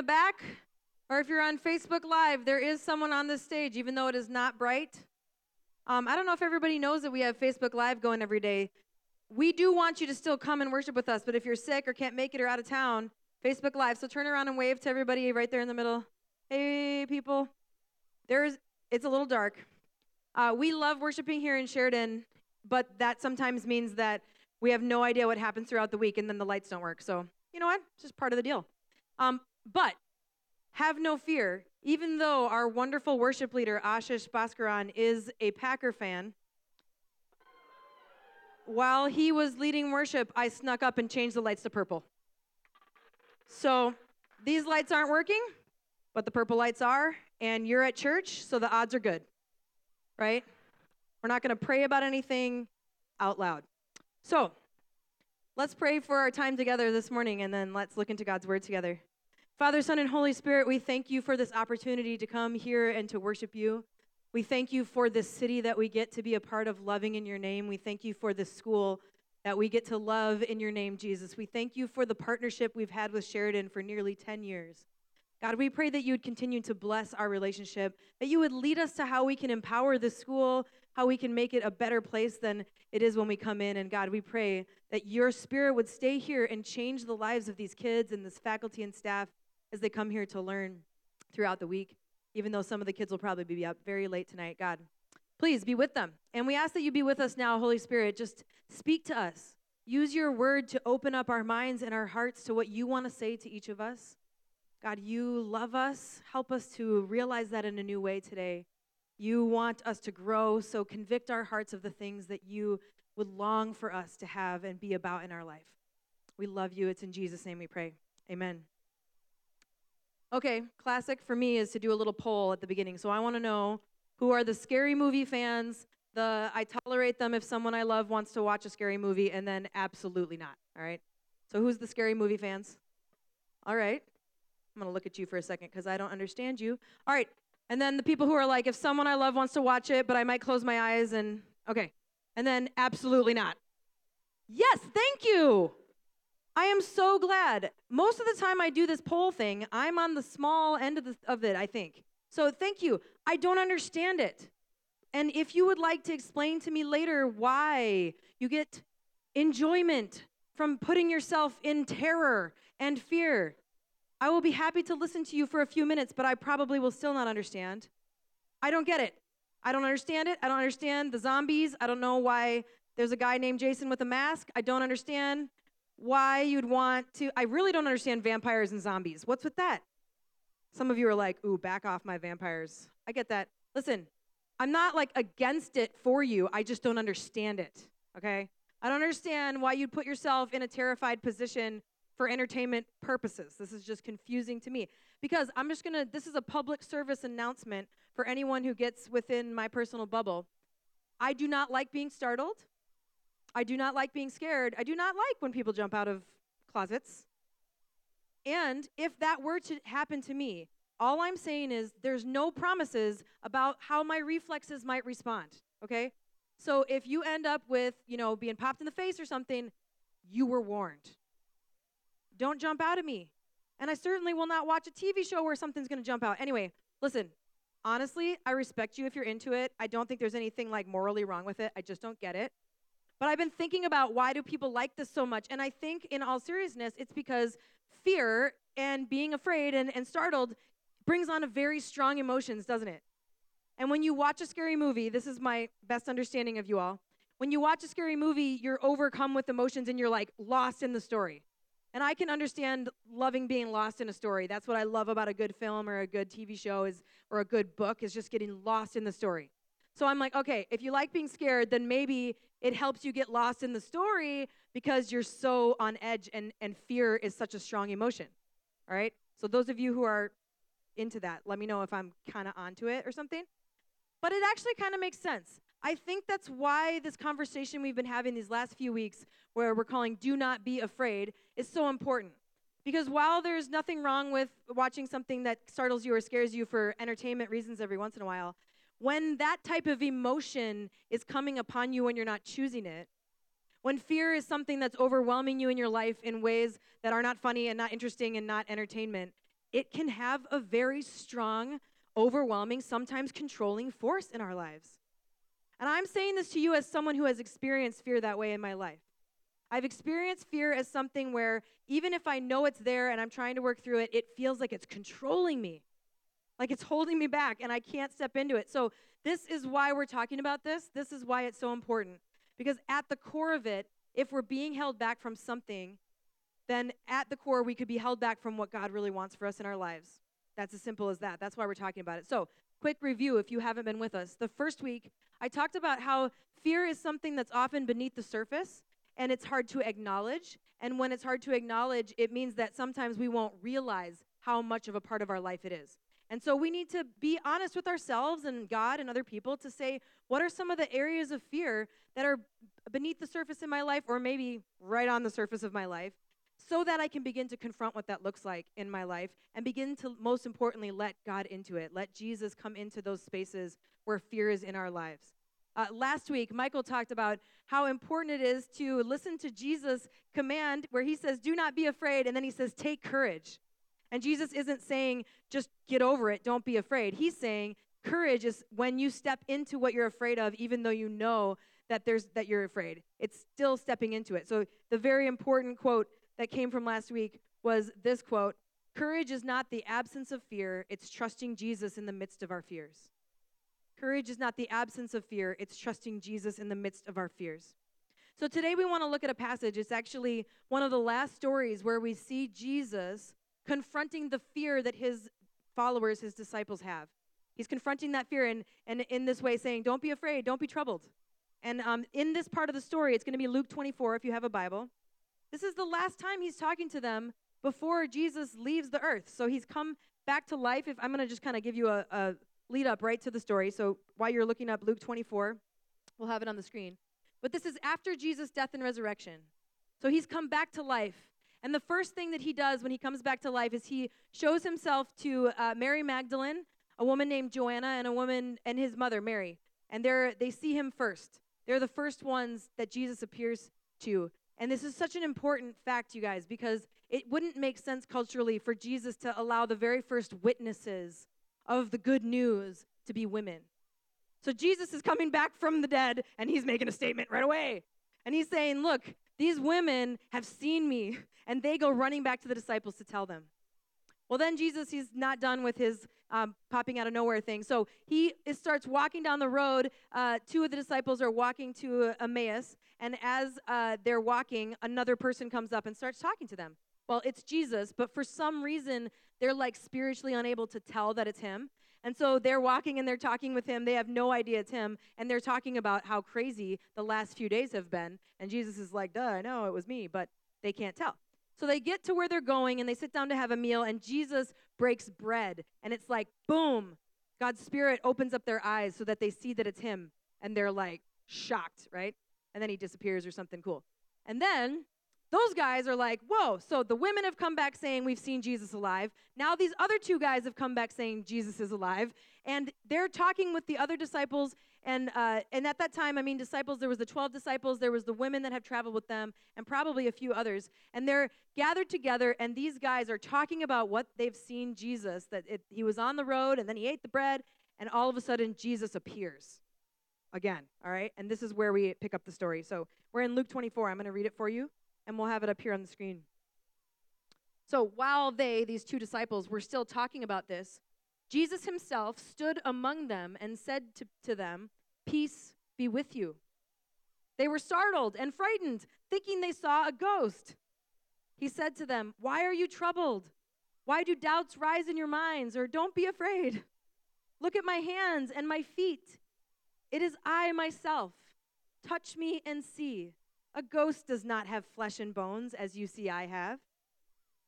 the back, or if you're on Facebook Live, there is someone on this stage, even though it is not bright. Um, I don't know if everybody knows that we have Facebook Live going every day. We do want you to still come and worship with us, but if you're sick or can't make it or out of town, Facebook Live. So turn around and wave to everybody right there in the middle. Hey, people. There's, it's a little dark. Uh, we love worshiping here in Sheridan, but that sometimes means that we have no idea what happens throughout the week and then the lights don't work. So, you know what? It's just part of the deal. Um, but have no fear. Even though our wonderful worship leader, Ashish Bhaskaran, is a Packer fan, while he was leading worship, I snuck up and changed the lights to purple. So these lights aren't working, but the purple lights are, and you're at church, so the odds are good, right? We're not going to pray about anything out loud. So let's pray for our time together this morning, and then let's look into God's word together. Father, Son, and Holy Spirit, we thank you for this opportunity to come here and to worship you. We thank you for this city that we get to be a part of loving in your name. We thank you for this school that we get to love in your name, Jesus. We thank you for the partnership we've had with Sheridan for nearly 10 years. God, we pray that you would continue to bless our relationship, that you would lead us to how we can empower the school, how we can make it a better place than it is when we come in. And God, we pray that your spirit would stay here and change the lives of these kids and this faculty and staff as they come here to learn throughout the week, even though some of the kids will probably be up very late tonight. God, please be with them. And we ask that you be with us now, Holy Spirit. Just speak to us. Use your word to open up our minds and our hearts to what you want to say to each of us. God, you love us. Help us to realize that in a new way today. You want us to grow, so convict our hearts of the things that you would long for us to have and be about in our life. We love you. It's in Jesus' name we pray. Amen. Okay, classic for me is to do a little poll at the beginning. So I want to know who are the scary movie fans, the I tolerate them if someone I love wants to watch a scary movie, and then absolutely not. All right? So who's the scary movie fans? All right. I'm going to look at you for a second because I don't understand you. All right. And then the people who are like, if someone I love wants to watch it, but I might close my eyes and, okay. And then absolutely not. Yes, thank you. I am so glad. Most of the time I do this poll thing, I'm on the small end of, the, of it, I think. So thank you. I don't understand it. And if you would like to explain to me later why you get enjoyment from putting yourself in terror and fear, I will be happy to listen to you for a few minutes, but I probably will still not understand. I don't get it. I don't understand it. I don't understand the zombies. I don't know why there's a guy named Jason with a mask. I don't understand why you'd want to. I really don't understand vampires and zombies. What's with that? Some of you are like, ooh, back off my vampires. I get that. Listen, I'm not like against it for you. I just don't understand it. Okay? I don't understand why you'd put yourself in a terrified position for entertainment purposes. This is just confusing to me because I'm just to, this is a public service announcement for anyone who gets within my personal bubble. I do not like being startled. I do not like being scared. I do not like when people jump out of closets. And if that were to happen to me, all I'm saying is there's no promises about how my reflexes might respond, okay? So if you end up with, you know, being popped in the face or something, you were warned. Don't jump out at me. And I certainly will not watch a TV show where something's going to jump out. Anyway, listen, honestly, I respect you if you're into it. I don't think there's anything like morally wrong with it. I just don't get it. But I've been thinking about why do people like this so much? And I think in all seriousness, it's because fear and being afraid and, and startled brings on a very strong emotions, doesn't it? And when you watch a scary movie, this is my best understanding of you all. When you watch a scary movie, you're overcome with emotions and you're like lost in the story. And I can understand loving being lost in a story. That's what I love about a good film or a good TV show is or a good book is just getting lost in the story. So I'm like, okay, if you like being scared, then maybe it helps you get lost in the story because you're so on edge and, and fear is such a strong emotion. All right? So those of you who are into that, let me know if I'm kind of onto it or something. But it actually kind of makes sense. I think that's why this conversation we've been having these last few weeks, where we're calling Do Not Be Afraid, is so important. Because while there's nothing wrong with watching something that startles you or scares you for entertainment reasons every once in a while, when that type of emotion is coming upon you when you're not choosing it, when fear is something that's overwhelming you in your life in ways that are not funny and not interesting and not entertainment, it can have a very strong, overwhelming, sometimes controlling force in our lives. And I'm saying this to you as someone who has experienced fear that way in my life. I've experienced fear as something where even if I know it's there and I'm trying to work through it, it feels like it's controlling me, like it's holding me back and I can't step into it. So, this is why we're talking about this. This is why it's so important. Because at the core of it, if we're being held back from something, then at the core, we could be held back from what God really wants for us in our lives. That's as simple as that. That's why we're talking about it. So, quick review if you haven't been with us. The first week, I talked about how fear is something that's often beneath the surface and it's hard to acknowledge. And when it's hard to acknowledge, it means that sometimes we won't realize how much of a part of our life it is. And so we need to be honest with ourselves and God and other people to say, what are some of the areas of fear that are beneath the surface in my life, or maybe right on the surface of my life, so that I can begin to confront what that looks like in my life and begin to, most importantly, let God into it. Let Jesus come into those spaces where fear is in our lives. Uh, last week, Michael talked about how important it is to listen to Jesus' command where he says, Do not be afraid. And then he says, Take courage. And Jesus isn't saying, Just get over it, don't be afraid. He's saying, Courage is when you step into what you're afraid of, even though you know that there's that you're afraid. It's still stepping into it. So the very important quote that came from last week was this quote Courage is not the absence of fear, it's trusting Jesus in the midst of our fears. Courage is not the absence of fear, it's trusting Jesus in the midst of our fears. So today we want to look at a passage. It's actually one of the last stories where we see Jesus confronting the fear that his followers, his disciples have. He's confronting that fear and, and in this way saying, Don't be afraid, don't be troubled. And um, in this part of the story, it's going to be Luke 24 if you have a Bible. This is the last time he's talking to them before Jesus leaves the earth. So he's come back to life. If I'm going to just kind of give you a, a lead up right to the story. So while you're looking up Luke 24, we'll have it on the screen. But this is after Jesus' death and resurrection. So he's come back to life. And the first thing that he does when he comes back to life is he shows himself to uh, Mary Magdalene, a woman named Joanna, and a woman and his mother Mary. And they're they see him first. They're the first ones that Jesus appears to. And this is such an important fact, you guys, because it wouldn't make sense culturally for Jesus to allow the very first witnesses of the good news to be women. So Jesus is coming back from the dead and he's making a statement right away. And he's saying, Look, these women have seen me. And they go running back to the disciples to tell them. Well, then Jesus, he's not done with his um, popping out of nowhere thing. So he starts walking down the road. Uh, two of the disciples are walking to Emmaus. And as uh, they're walking, another person comes up and starts talking to them. Well, it's Jesus, but for some reason, they're like spiritually unable to tell that it's him. And so they're walking and they're talking with him. They have no idea it's him. And they're talking about how crazy the last few days have been. And Jesus is like, duh, I know it was me, but they can't tell. So they get to where they're going and they sit down to have a meal. And Jesus breaks bread. And it's like, boom, God's Spirit opens up their eyes so that they see that it's him. And they're like shocked, right? And then he disappears or something cool. And then those guys are like, whoa, so the women have come back saying we've seen Jesus alive. Now these other two guys have come back saying Jesus is alive. And they're talking with the other disciples. And, uh, and at that time, I mean, disciples, there was the 12 disciples, there was the women that have traveled with them, and probably a few others. And they're gathered together, and these guys are talking about what they've seen Jesus, that it, he was on the road, and then he ate the bread, and all of a sudden, Jesus appears again, all right? And this is where we pick up the story. So we're in Luke 24. I'm going to read it for you and we'll have it up here on the screen. So while they, these two disciples, were still talking about this, Jesus himself stood among them and said to, to them, Peace be with you. They were startled and frightened, thinking they saw a ghost. He said to them, Why are you troubled? Why do doubts rise in your minds? Or don't be afraid. Look at my hands and my feet. It is I myself. Touch me and see. A ghost does not have flesh and bones, as you see I have.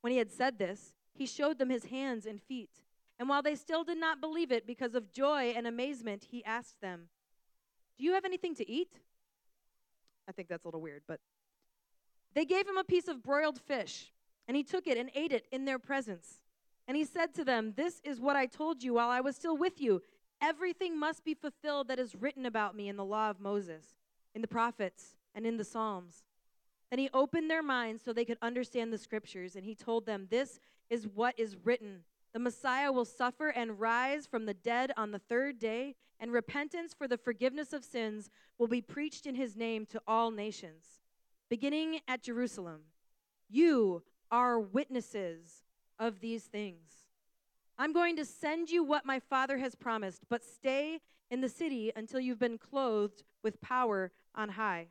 When he had said this, he showed them his hands and feet. And while they still did not believe it because of joy and amazement, he asked them, Do you have anything to eat? I think that's a little weird, but they gave him a piece of broiled fish, and he took it and ate it in their presence. And he said to them, This is what I told you while I was still with you. Everything must be fulfilled that is written about me in the law of Moses, in the prophets, and in the Psalms. Then he opened their minds so they could understand the scriptures, and he told them, This is what is written the Messiah will suffer and rise from the dead on the third day, and repentance for the forgiveness of sins will be preached in his name to all nations, beginning at Jerusalem. You are witnesses of these things. I'm going to send you what my Father has promised, but stay in the city until you've been clothed with power on high.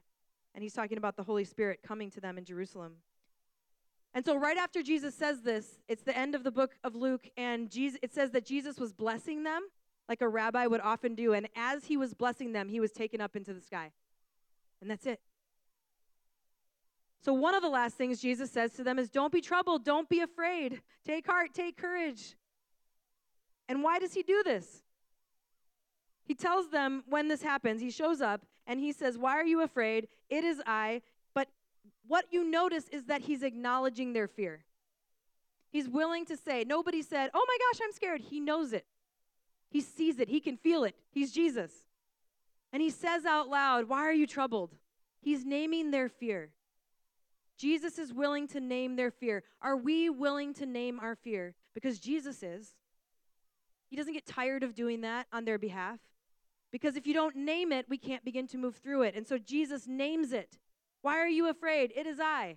And he's talking about the Holy Spirit coming to them in Jerusalem. And so, right after Jesus says this, it's the end of the book of Luke, and Jesus, it says that Jesus was blessing them like a rabbi would often do. And as he was blessing them, he was taken up into the sky. And that's it. So, one of the last things Jesus says to them is, Don't be troubled, don't be afraid. Take heart, take courage. And why does he do this? He tells them when this happens, he shows up and he says, Why are you afraid? It is I But what you notice is that he's acknowledging their fear. He's willing to say, nobody said, oh my gosh, I'm scared. He knows it. He sees it. He can feel it. He's Jesus. And he says out loud, Why are you troubled? He's naming their fear. Jesus is willing to name their fear. Are we willing to name our fear? Because Jesus is. He doesn't get tired of doing that on their behalf. Because if you don't name it, we can't begin to move through it. And so Jesus names it. Why are you afraid? It is I.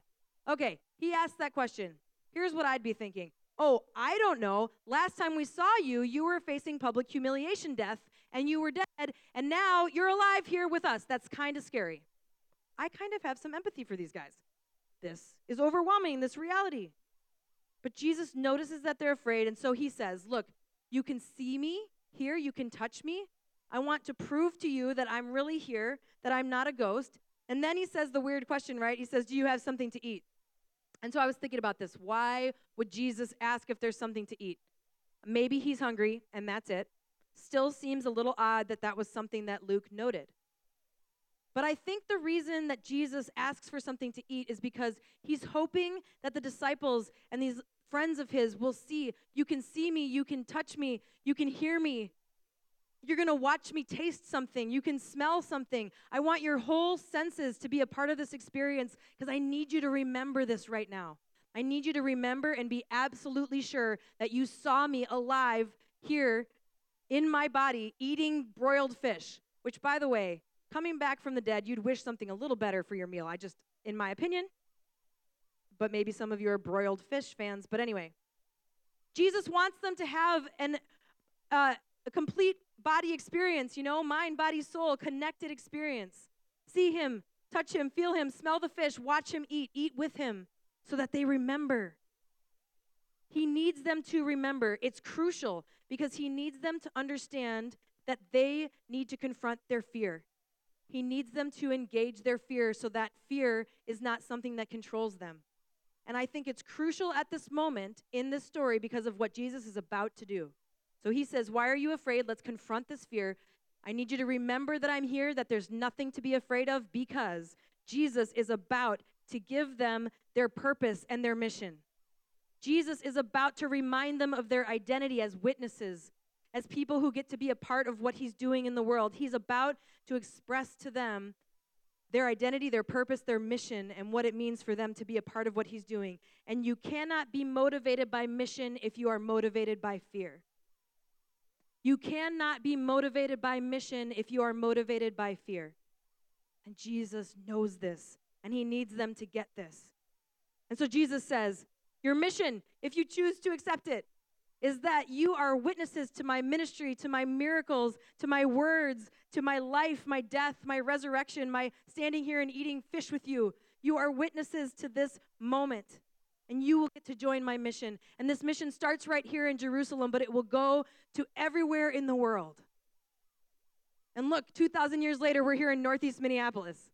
Okay, he asked that question. Here's what I'd be thinking. Oh, I don't know. Last time we saw you, you were facing public humiliation death and you were dead, and now you're alive here with us. That's kind of scary. I kind of have some empathy for these guys. This is overwhelming, this reality. But Jesus notices that they're afraid, and so he says, Look, you can see me here, you can touch me. I want to prove to you that I'm really here, that I'm not a ghost, and then he says the weird question, right? He says, Do you have something to eat? And so I was thinking about this. Why would Jesus ask if there's something to eat? Maybe he's hungry, and that's it. Still seems a little odd that that was something that Luke noted. But I think the reason that Jesus asks for something to eat is because he's hoping that the disciples and these friends of his will see you can see me, you can touch me, you can hear me, you're going to watch me taste something. You can smell something. I want your whole senses to be a part of this experience because I need you to remember this right now. I need you to remember and be absolutely sure that you saw me alive here in my body eating broiled fish, which, by the way, coming back from the dead, you'd wish something a little better for your meal. I just, in my opinion, but maybe some of you are broiled fish fans. But anyway, Jesus wants them to have an, uh, a complete body experience, you know, mind, body, soul, connected experience. See him, touch him, feel him, smell the fish, watch him eat, eat with him so that they remember. He needs them to remember. It's crucial because he needs them to understand that they need to confront their fear. He needs them to engage their fear so that fear is not something that controls them. And I think it's crucial at this moment in this story because of what Jesus is about to do. So he says, Why are you afraid? Let's confront this fear. I need you to remember that I'm here, that there's nothing to be afraid of because Jesus is about to give them their purpose and their mission. Jesus is about to remind them of their identity as witnesses, as people who get to be a part of what he's doing in the world. He's about to express to them their identity, their purpose, their mission, and what it means for them to be a part of what he's doing. And you cannot be motivated by mission if you are motivated by fear. You cannot be motivated by mission if you are motivated by fear. And Jesus knows this, and he needs them to get this. And so Jesus says, Your mission, if you choose to accept it, is that you are witnesses to my ministry, to my miracles, to my words, to my life, my death, my resurrection, my standing here and eating fish with you. You are witnesses to this moment and you will get to join my mission. And this mission starts right here in Jerusalem, but it will go to everywhere in the world. And look, 2,000 years later, we're here in Northeast Minneapolis.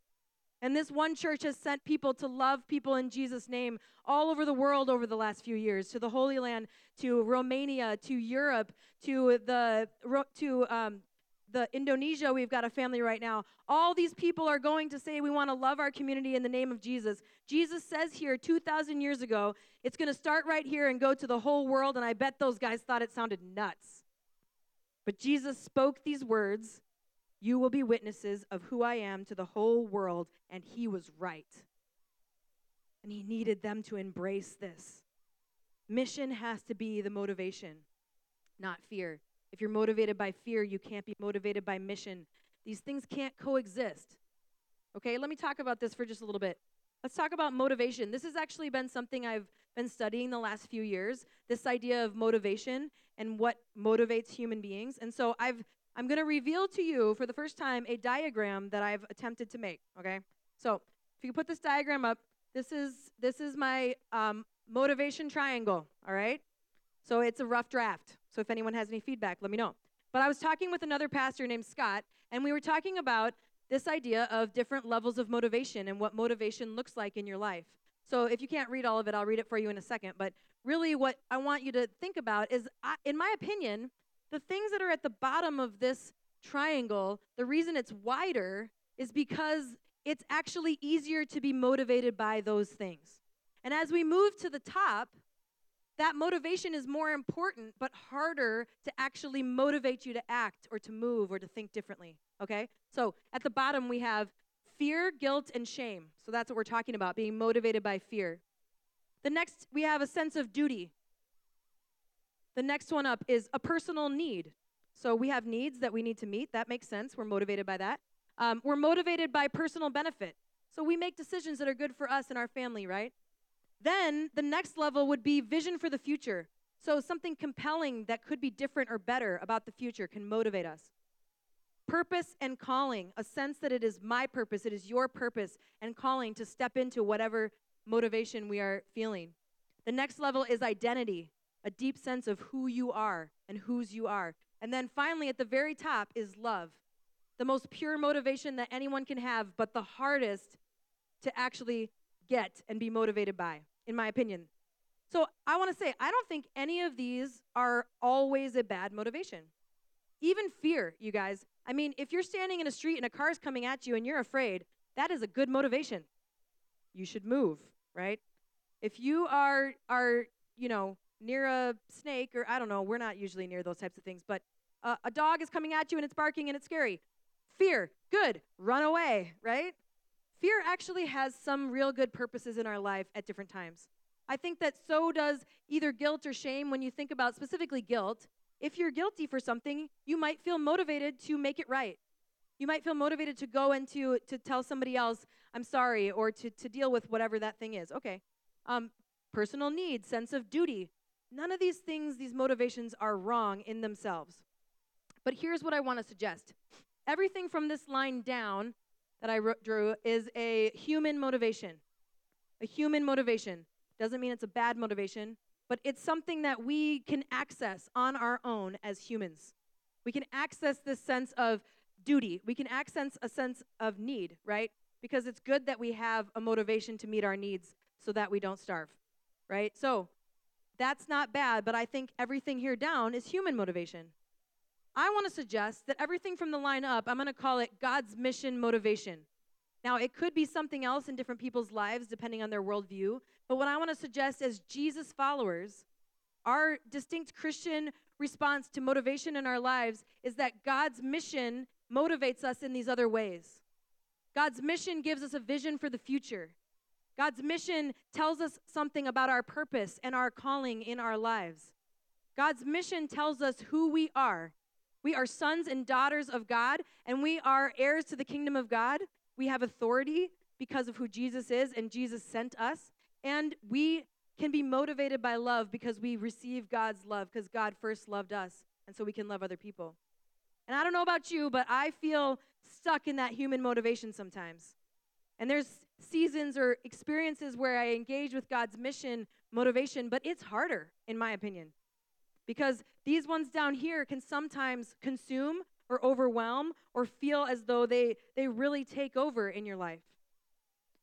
And this one church has sent people to love people in Jesus' name all over the world over the last few years to the Holy Land, to Romania, to Europe, to the to um, the Indonesia, we've got a family right now. All these people are going to say we want to love our community in the name of Jesus. Jesus says here 2,000 years ago, it's going to start right here and go to the whole world, and I bet those guys thought it sounded nuts. But Jesus spoke these words You will be witnesses of who I am to the whole world, and he was right. And he needed them to embrace this. Mission has to be the motivation, not fear. If you're motivated by fear, you can't be motivated by mission. These things can't coexist. Okay, let me talk about this for just a little bit. Let's talk about motivation. This has actually been something I've been studying the last few years this idea of motivation and what motivates human beings. And so I've I'm going to reveal to you for the first time a diagram that I've attempted to make, okay? So, if you put this diagram up, this is this is my um, motivation triangle, all right? So it's a rough draft. So if anyone has any feedback, let me know. But I was talking with another pastor named Scott, and we were talking about this idea of different levels of motivation and what motivation looks like in your life. So if you can't read all of it, I'll read it for you in a second. But really, what I want you to think about is, in my opinion, the things that are at the bottom of this triangle, the reason it's wider is because it's actually easier to be motivated by those things. And as we move to the top, that motivation is more important but harder to actually motivate you to act or to move or to think differently. Okay? So at the bottom, we have fear, guilt, and shame. So that's what we're talking about, being motivated by fear. The next, we have a sense of duty. The next one up is a personal need. So we have needs that we need to meet. That makes sense. We're motivated by that. Um, we're motivated by personal benefit. So we make decisions that are good for us and our family, right? Then the next level would be vision for the future. So something compelling that could be different or better about the future can motivate us. Purpose and calling, a sense that it is my purpose, it is your purpose and calling to step into whatever motivation we are feeling. The next level is identity, a deep sense of who you are and whose you are. And then finally, at the very top, is love, the most pure motivation that anyone can have, but the hardest to actually get and be motivated by, in my opinion. So I want to say, I don't think any of these are always a bad motivation. Even fear, you guys. I mean, if you're standing in a street and a car is coming at you and you're afraid, that is a good motivation. You should move, right? If you are are, you know, near a snake or I don't know, we're not usually near those types of things, but uh, a dog is coming at you and it's barking and it's scary. Fear, good, run away, right? Fear actually has some real good purposes in our life at different times. I think that so does either guilt or shame when you think about specifically guilt. If you're guilty for something, you might feel motivated to make it right. You might feel motivated to go and to, to tell somebody else, I'm sorry, or to, to deal with whatever that thing is. Okay. Um, personal need, sense of duty. None of these things, these motivations are wrong in themselves. But here's what I want to suggest everything from this line down that I drew is a human motivation. A human motivation. Doesn't mean it's a bad motivation, but it's something that we can access on our own as humans. We can access this sense of duty. We can access a sense of need, right? Because it's good that we have a motivation to meet our needs so that we don't starve, right? So that's not bad, but I think everything here down is human motivation. I want to suggest that everything from the line up, I'm going to call it God's mission motivation. Now, it could be something else in different people's lives depending on their worldview, but what I want to suggest as Jesus followers, our distinct Christian response to motivation in our lives is that God's mission motivates us in these other ways. God's mission gives us a vision for the future. God's mission tells us something about our purpose and our calling in our lives. God's mission tells us who we are. We are sons and daughters of God, and we are heirs to the kingdom of God. We have authority because of who Jesus is, and Jesus sent us. And we can be motivated by love because we receive God's love, because God first loved us, and so we can love other people. And I don't know about you, but I feel stuck in that human motivation sometimes. And there's seasons or experiences where I engage with God's mission motivation, but it's harder, in my opinion. Because these ones down here can sometimes consume or overwhelm or feel as though they, they really take over in your life.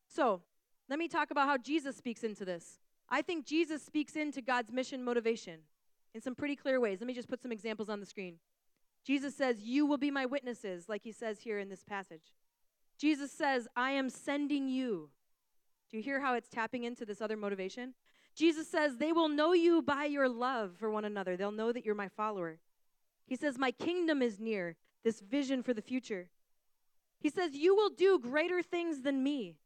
So, let me talk about how Jesus speaks into this. I think Jesus speaks into God's mission motivation in some pretty clear ways. Let me just put some examples on the screen. Jesus says, You will be my witnesses, like he says here in this passage. Jesus says, I am sending you. Do you hear how it's tapping into this other motivation? Jesus says, They will know you by your love for one another. They'll know that you're my follower. He says, My kingdom is near, this vision for the future. He says, You will do greater things than me.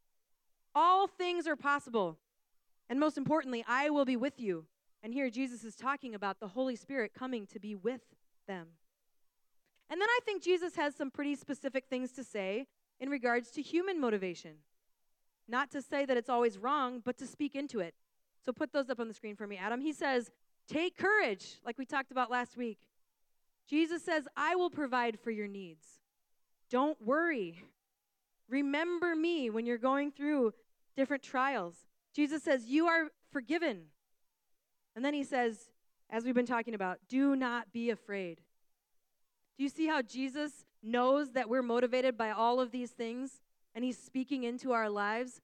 All things are possible. And most importantly, I will be with you. And here Jesus is talking about the Holy Spirit coming to be with them. And then I think Jesus has some pretty specific things to say in regards to human motivation. Not to say that it's always wrong, but to speak into it. So put those up on the screen for me, Adam. He says, Take courage, like we talked about last week. Jesus says, I will provide for your needs. Don't worry. Remember me when you're going through different trials. Jesus says, You are forgiven. And then he says, as we've been talking about, do not be afraid. Do you see how Jesus knows that we're motivated by all of these things and he's speaking into our lives?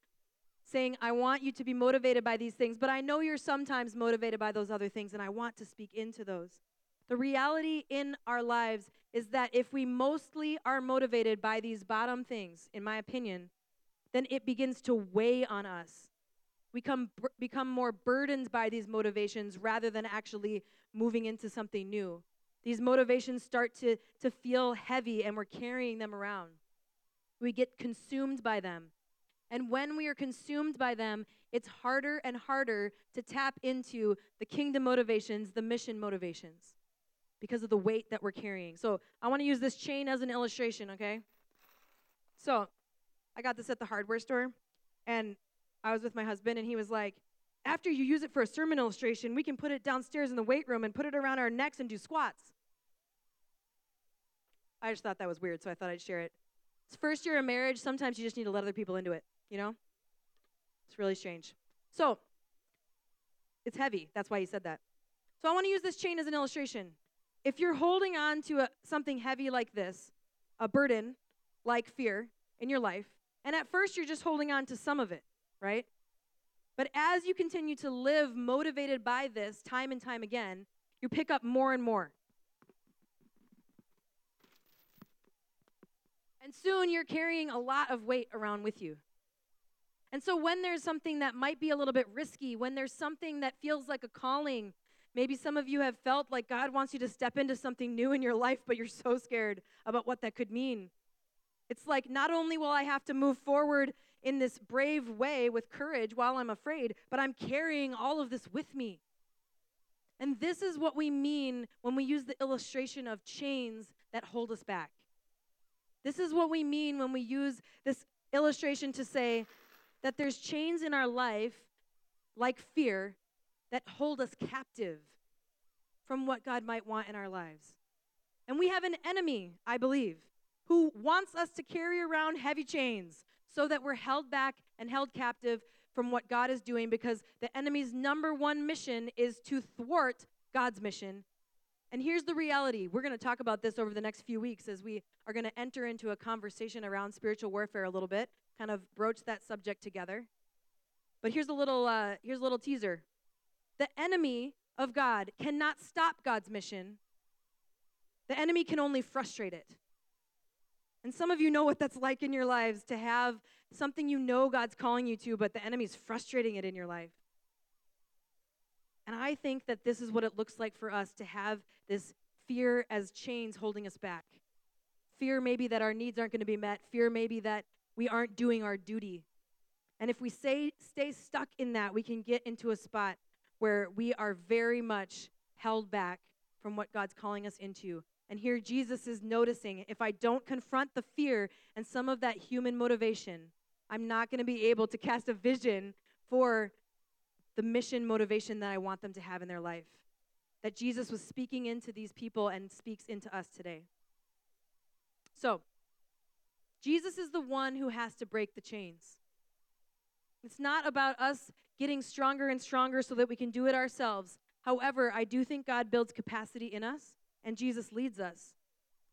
Saying, I want you to be motivated by these things, but I know you're sometimes motivated by those other things, and I want to speak into those. The reality in our lives is that if we mostly are motivated by these bottom things, in my opinion, then it begins to weigh on us. We come, become more burdened by these motivations rather than actually moving into something new. These motivations start to, to feel heavy and we're carrying them around. We get consumed by them. And when we are consumed by them, it's harder and harder to tap into the kingdom motivations, the mission motivations, because of the weight that we're carrying. So I want to use this chain as an illustration, okay? So I got this at the hardware store, and I was with my husband, and he was like, after you use it for a sermon illustration, we can put it downstairs in the weight room and put it around our necks and do squats. I just thought that was weird, so I thought I'd share it. It's first year of marriage. Sometimes you just need to let other people into it, you know? It's really strange. So, it's heavy. That's why he said that. So, I want to use this chain as an illustration. If you're holding on to a, something heavy like this, a burden like fear in your life, and at first you're just holding on to some of it, right? But as you continue to live motivated by this time and time again, you pick up more and more. And soon you're carrying a lot of weight around with you. And so when there's something that might be a little bit risky, when there's something that feels like a calling, maybe some of you have felt like God wants you to step into something new in your life, but you're so scared about what that could mean. It's like not only will I have to move forward in this brave way with courage while I'm afraid, but I'm carrying all of this with me. And this is what we mean when we use the illustration of chains that hold us back. This is what we mean when we use this illustration to say that there's chains in our life, like fear, that hold us captive from what God might want in our lives. And we have an enemy, I believe, who wants us to carry around heavy chains so that we're held back and held captive from what God is doing because the enemy's number one mission is to thwart God's mission. And here's the reality. We're going to talk about this over the next few weeks as we are going to enter into a conversation around spiritual warfare a little bit, kind of broach that subject together. But here's a little uh, here's a little teaser. The enemy of God cannot stop God's mission. The enemy can only frustrate it. And some of you know what that's like in your lives to have something you know God's calling you to, but the enemy's frustrating it in your life. And I think that this is what it looks like for us to have this fear as chains holding us back. Fear maybe that our needs aren't going to be met, fear maybe that we aren't doing our duty. And if we say, stay stuck in that, we can get into a spot where we are very much held back from what God's calling us into. And here Jesus is noticing if I don't confront the fear and some of that human motivation, I'm not going to be able to cast a vision for the mission motivation that I want them to have in their life. That Jesus was speaking into these people and speaks into us today. So, Jesus is the one who has to break the chains. It's not about us getting stronger and stronger so that we can do it ourselves. However, I do think God builds capacity in us and Jesus leads us.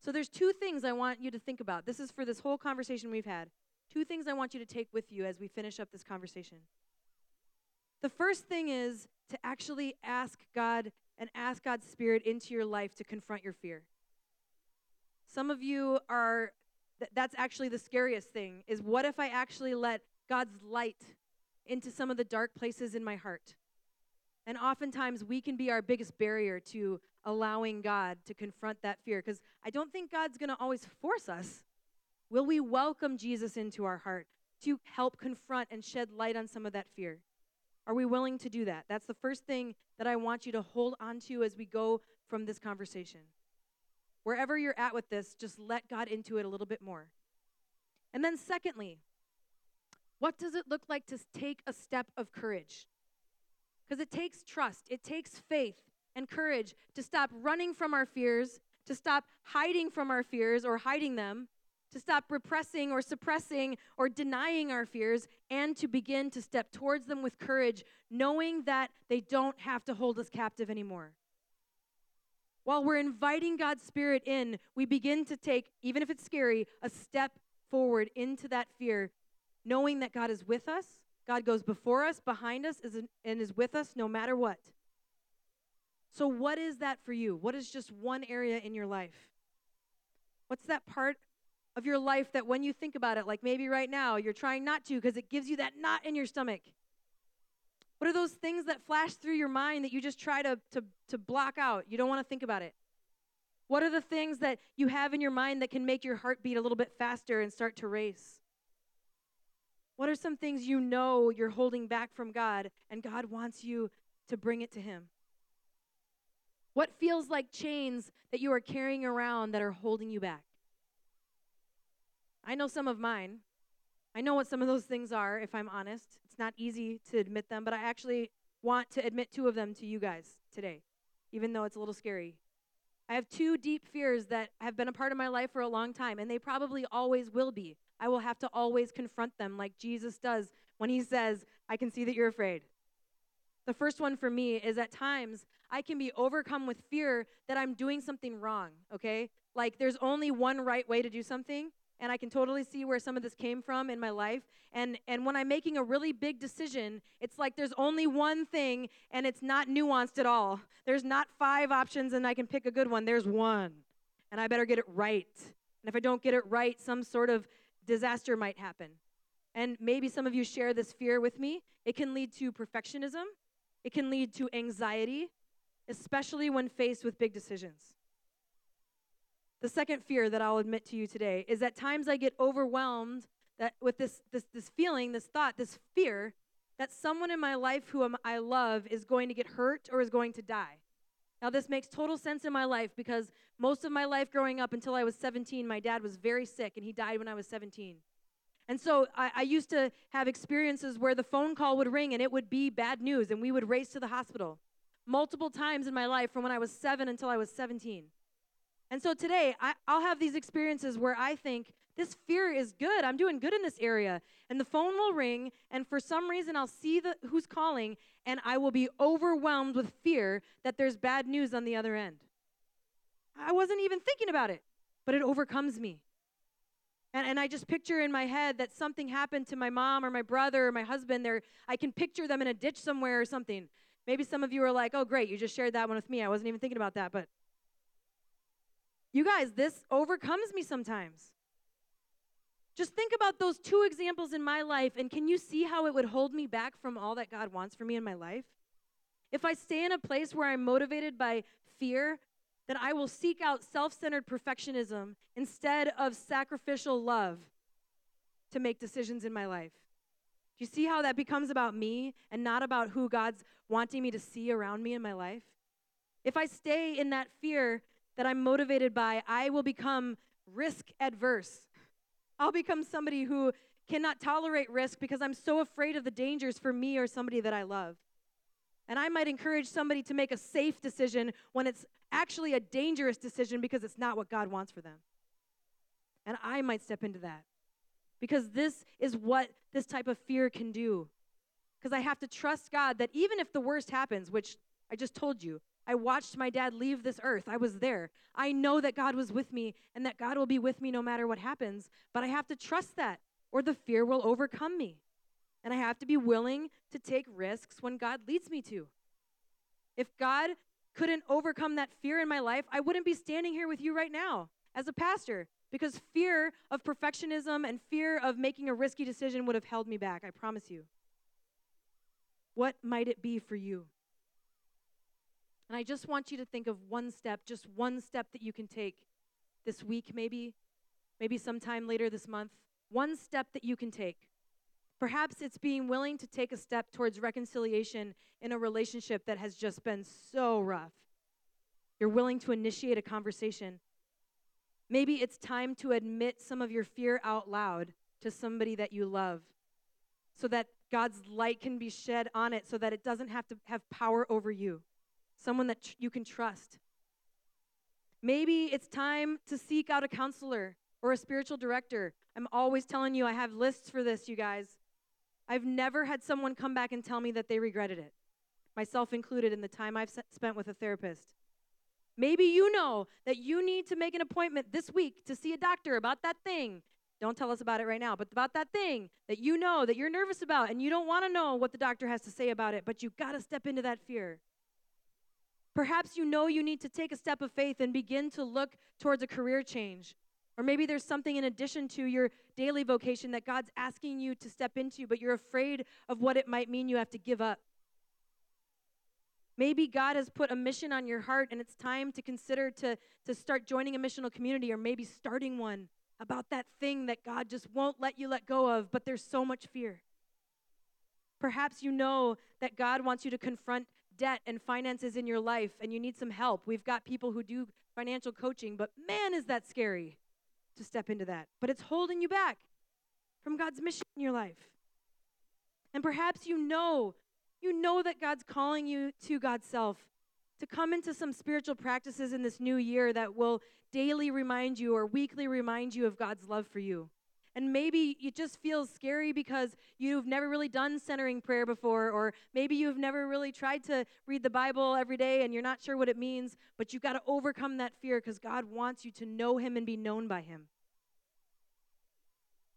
So there's two things I want you to think about. This is for this whole conversation we've had. Two things I want you to take with you as we finish up this conversation. The first thing is to actually ask God and ask God's Spirit into your life to confront your fear. Some of you are, th- that's actually the scariest thing, is what if I actually let God's light into some of the dark places in my heart? And oftentimes we can be our biggest barrier to allowing God to confront that fear because I don't think God's going to always force us. Will we welcome Jesus into our heart to help confront and shed light on some of that fear? Are we willing to do that? That's the first thing that I want you to hold on to as we go from this conversation. Wherever you're at with this, just let God into it a little bit more. And then, secondly, what does it look like to take a step of courage? Because it takes trust, it takes faith and courage to stop running from our fears, to stop hiding from our fears or hiding them, to stop repressing or suppressing or denying our fears, and to begin to step towards them with courage, knowing that they don't have to hold us captive anymore. While we're inviting God's Spirit in, we begin to take, even if it's scary, a step forward into that fear, knowing that God is with us. God goes before us, behind us, and is with us no matter what. So, what is that for you? What is just one area in your life? What's that part of your life that when you think about it, like maybe right now, you're trying not to because it gives you that knot in your stomach? What are those things that flash through your mind that you just try to, to, to block out? You don't want to think about it. What are the things that you have in your mind that can make your heart beat a little bit faster and start to race? What are some things you know you're holding back from God and God wants you to bring it to Him? What feels like chains that you are carrying around that are holding you back? I know some of mine. I know what some of those things are, if I'm honest. Not easy to admit them, but I actually want to admit two of them to you guys today, even though it's a little scary. I have two deep fears that have been a part of my life for a long time, and they probably always will be. I will have to always confront them like Jesus does when he says, I can see that you're afraid. The first one for me is at times I can be overcome with fear that I'm doing something wrong, okay? Like there's only one right way to do something, and I can totally see where some of this came from in my life. And and when I'm making a really big decision, it's like there's only one thing and it's not nuanced at all. There's not five options and I can pick a good one. There's one. And I better get it right. And if I don't get it right, some sort of disaster might happen. And maybe some of you share this fear with me. It can lead to perfectionism. It can lead to anxiety, especially when faced with big decisions. The second fear that I'll admit to you today is that times I get overwhelmed that with this, this, this feeling, this thought, this fear that someone in my life who I love is going to get hurt or is going to die. Now, this makes total sense in my life because most of my life growing up until I was 17, my dad was very sick and he died when I was 17. And so I, I, used to have experiences where the phone call would ring and it would be bad news and we would race to the hospital multiple times in my life from when I was seven until I was 17. And so today, I, will have these experiences where I think, this fear is good. I'm doing good in this area. And the phone will ring, and for some reason, I'll see the, who's calling, and I will be overwhelmed with fear that there's bad news on the other end. I wasn't even thinking about it, but it overcomes me. And, and I just picture in my head that something happened to my mom or my brother or my husband. There, I can picture them in a ditch somewhere or something. Maybe some of you are like, oh, great, you just shared that one with me. I wasn't even thinking about that, but you guys, this overcomes me sometimes. Just think about those two examples in my life, and can you see how it would hold me back from all that God wants for me in my life? If I stay in a place where I'm motivated by fear, then I will seek out self centered perfectionism instead of sacrificial love to make decisions in my life. Do you see how that becomes about me and not about who God's wanting me to see around me in my life? If I stay in that fear, that I'm motivated by, I will become risk adverse. I'll become somebody who cannot tolerate risk because I'm so afraid of the dangers for me or somebody that I love. And I might encourage somebody to make a safe decision when it's actually a dangerous decision because it's not what God wants for them. And I might step into that because this is what this type of fear can do. Because I have to trust God that even if the worst happens, which I just told you, I watched my dad leave this earth. I was there. I know that God was with me and that God will be with me no matter what happens, but I have to trust that or the fear will overcome me. And I have to be willing to take risks when God leads me to. If God couldn't overcome that fear in my life, I wouldn't be standing here with you right now as a pastor because fear of perfectionism and fear of making a risky decision would have held me back, I promise you. What might it be for you? And I just want you to think of one step, just one step that you can take this week, maybe, maybe sometime later this month. One step that you can take Perhaps it's being willing to take a step towards reconciliation in a relationship that has just been so rough. You're willing to initiate a conversation. Maybe it's time to admit some of your fear out loud to somebody that you love so that God's light can be shed on it so that it doesn't have to have power over you. Someone that you can trust. Maybe it's time to seek out a counselor or a spiritual director. I'm always telling you, I have lists for this, you guys. I've never had someone come back and tell me that they regretted it, myself included, in the time I've spent with a therapist. Maybe you know that you need to make an appointment this week to see a doctor about that thing. Don't tell us about it right now, but about that thing that you know that you're nervous about and you don't want to know what the doctor has to say about it, but you've got to step into that fear. Perhaps you know you need to take a step of faith and begin to look towards a career change. Or maybe there's something in addition to your daily vocation that God's asking you to step into, but you're afraid of what it might mean you have to give up. Maybe God has put a mission on your heart and it's time to consider to, to start joining a missional community or maybe starting one about that thing that God just won't let you let go of, but there's so much fear. Perhaps you know that God wants you to confront debt and finances in your life and you need some help. We've got people who do financial coaching, but man, is that scary to step into that. But it's holding you back from God's mission in your life. And perhaps you know you know that God's calling you to God's self, to come into some spiritual practices in this new year that will daily remind you or weekly remind you of God's love for you. And maybe it just feels scary because you've never really done centering prayer before, or maybe you've never really tried to read the Bible every day and you're not sure what it means, but you've got to overcome that fear because God wants you to know Him and be known by Him.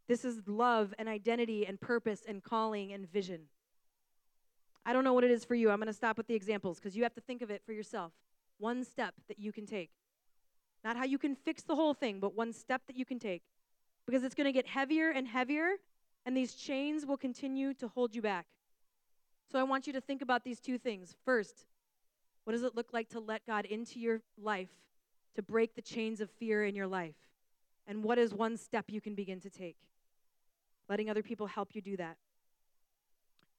This is love and identity and purpose and calling and vision. I don't know what it is for you. I'm going to stop with the examples because you have to think of it for yourself. One step that you can take. Not how you can fix the whole thing, but one step that you can take. Because it's going to get heavier and heavier, and these chains will continue to hold you back. So I want you to think about these two things. First, what does it look like to let God into your life to break the chains of fear in your life? And what is one step you can begin to take? Letting other people help you do that.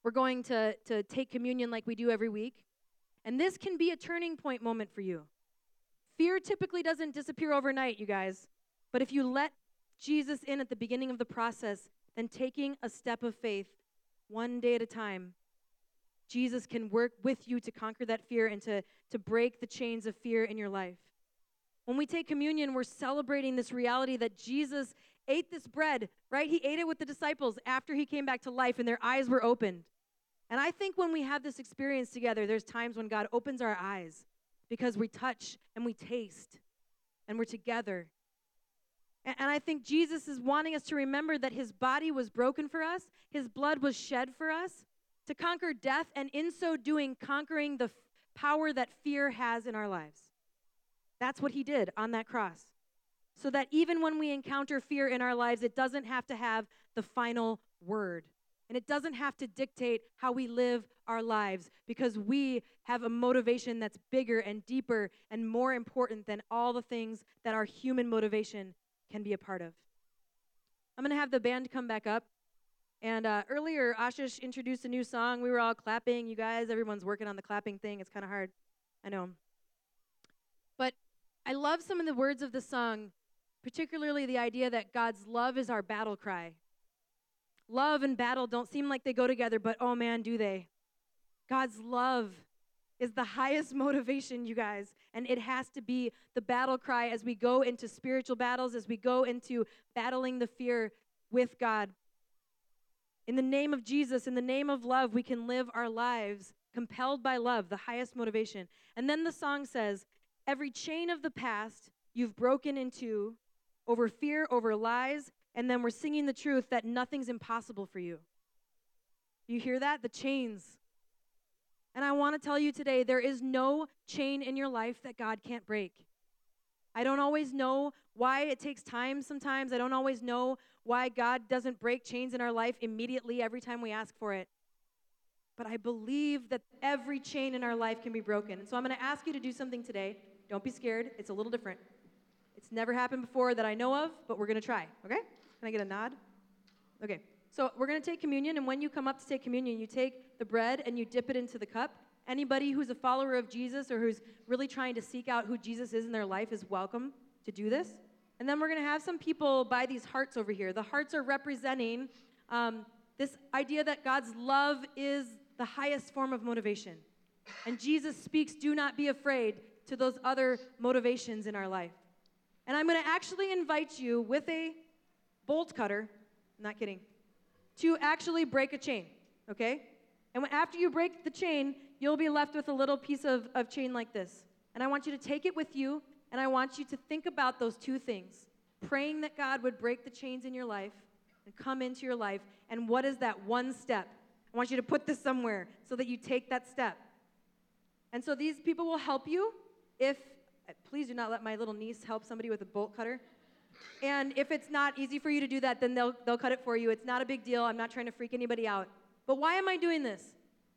We're going to, to take communion like we do every week. And this can be a turning point moment for you. Fear typically doesn't disappear overnight, you guys. But if you let Jesus in at the beginning of the process, then taking a step of faith one day at a time, Jesus can work with you to conquer that fear and to, to break the chains of fear in your life. When we take communion, we're celebrating this reality that Jesus ate this bread, right? He ate it with the disciples after he came back to life and their eyes were opened. And I think when we have this experience together, there's times when God opens our eyes because we touch and we taste and we're together. And, I think Jesus is wanting us to remember that his body was broken for us, his blood was shed for us to conquer death, and in so doing, conquering the f- power that fear has in our lives. That's what he did on that cross. So that even when we encounter fear in our lives, it doesn't have to have the final word. And it doesn't have to dictate how we live our lives because we have a motivation that's bigger and deeper and more important than all the things that our human motivation can be a part of. I'm going to have the band come back up. And uh, earlier, Ashish introduced a new song. We were all clapping. You guys, everyone's working on the clapping thing. It's kind of hard. I know. But I love some of the words of the song, particularly the idea that God's love is our battle cry. Love and battle don't seem like they go together, but oh man, do they. God's love is the highest motivation, you guys. And it has to be the battle cry as we go into spiritual battles, as we go into battling the fear with God. In the name of Jesus, in the name of love, we can live our lives compelled by love, the highest motivation. And then the song says, Every chain of the past you've broken into over fear, over lies, and then we're singing the truth that nothing's impossible for you. You hear that? The chains. And I want to tell you today there is no chain in your life that God can't break. I don't always know why it takes time sometimes. I don't always know why God doesn't break chains in our life immediately every time we ask for it. But I believe that every chain in our life can be broken. And so I'm going to ask you to do something today. Don't be scared, it's a little different. It's never happened before that I know of, but we're going to try, okay? Can I get a nod? Okay. So we're going to take communion, and when you come up to take communion, you take the bread and you dip it into the cup. Anybody who's a follower of Jesus or who's really trying to seek out who Jesus is in their life is welcome to do this. And then we're going to have some people by these hearts over here. The hearts are representing um, this idea that God's love is the highest form of motivation. And Jesus speaks, do not be afraid, to those other motivations in our life. And I'm going to actually invite you with a bolt cutter, I'm not kidding, to actually break a chain, okay? And after you break the chain, you'll be left with a little piece of, of chain like this. And I want you to take it with you, and I want you to think about those two things praying that God would break the chains in your life and come into your life. And what is that one step? I want you to put this somewhere so that you take that step. And so these people will help you if, please do not let my little niece help somebody with a bolt cutter. And if it's not easy for you to do that, then they'll, they'll cut it for you. It's not a big deal. I'm not trying to freak anybody out. But why am I doing this?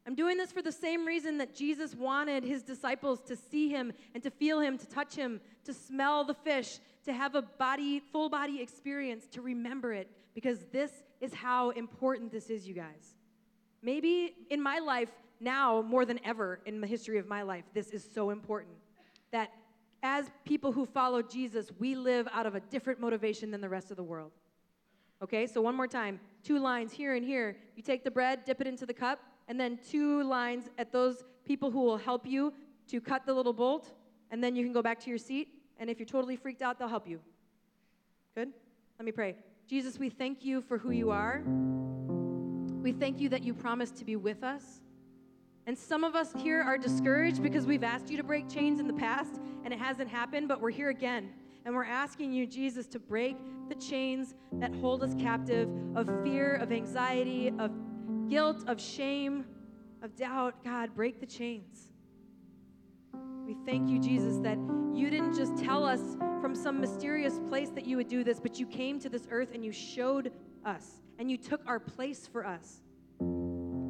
I'm doing this for the same reason that Jesus wanted his disciples to see him and to feel him, to touch him, to smell the fish, to have a body, full body experience, to remember it, because this is how important this is, you guys. Maybe in my life, now more than ever in the history of my life, this is so important that as people who follow Jesus, we live out of a different motivation than the rest of the world. Okay, so one more time two lines here and here. You take the bread, dip it into the cup, and then two lines at those people who will help you to cut the little bolt, and then you can go back to your seat. And if you're totally freaked out, they'll help you. Good? Let me pray. Jesus, we thank you for who you are. We thank you that you promised to be with us. And some of us here are discouraged because we've asked you to break chains in the past and it hasn't happened, but we're here again. And we're asking you, Jesus, to break the chains that hold us captive of fear, of anxiety, of guilt, of shame, of doubt. God, break the chains. We thank you, Jesus, that you didn't just tell us from some mysterious place that you would do this, but you came to this earth and you showed us and you took our place for us.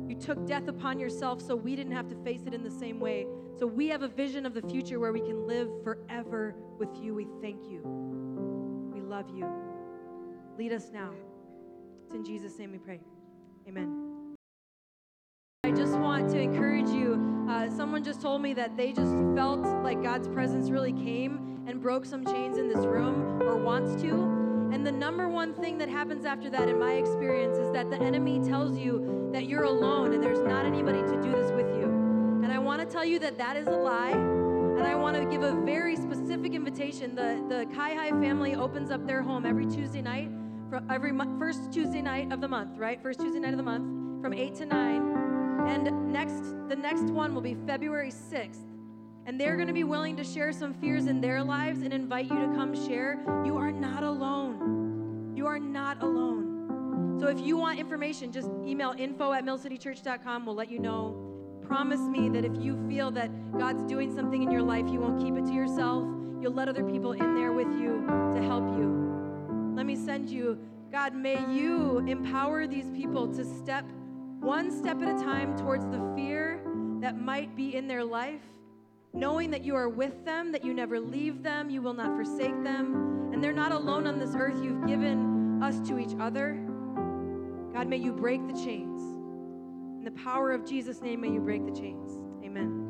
You took death upon yourself so we didn't have to face it in the same way. So we have a vision of the future where we can live forever with you. We thank you. We love you. Lead us now. It's in Jesus' name we pray. Amen. I just want to encourage you. Uh, someone just told me that they just felt like God's presence really came and broke some chains in this room or wants to. And the number one thing that happens after that, in my experience, is that the enemy tells you that you're alone and there's not anybody to do this with you. And I want to tell you that that is a lie. And I want to give a very specific invitation. The, the Kai Hai family opens up their home every Tuesday night, for every mo- first Tuesday night of the month, right? First Tuesday night of the month, from 8 to 9. And next, the next one will be February 6th. And they're going to be willing to share some fears in their lives and invite you to come share. You are not alone. You are not alone. So if you want information, just email info at millcitychurch.com. We'll let you know. Promise me that if you feel that God's doing something in your life, you won't keep it to yourself. You'll let other people in there with you to help you. Let me send you, God, may you empower these people to step one step at a time towards the fear that might be in their life, knowing that you are with them, that you never leave them, you will not forsake them, and they're not alone on this earth. You've given us to each other. God, may you break the chains. In the power of Jesus' name, may you break the chains. Amen.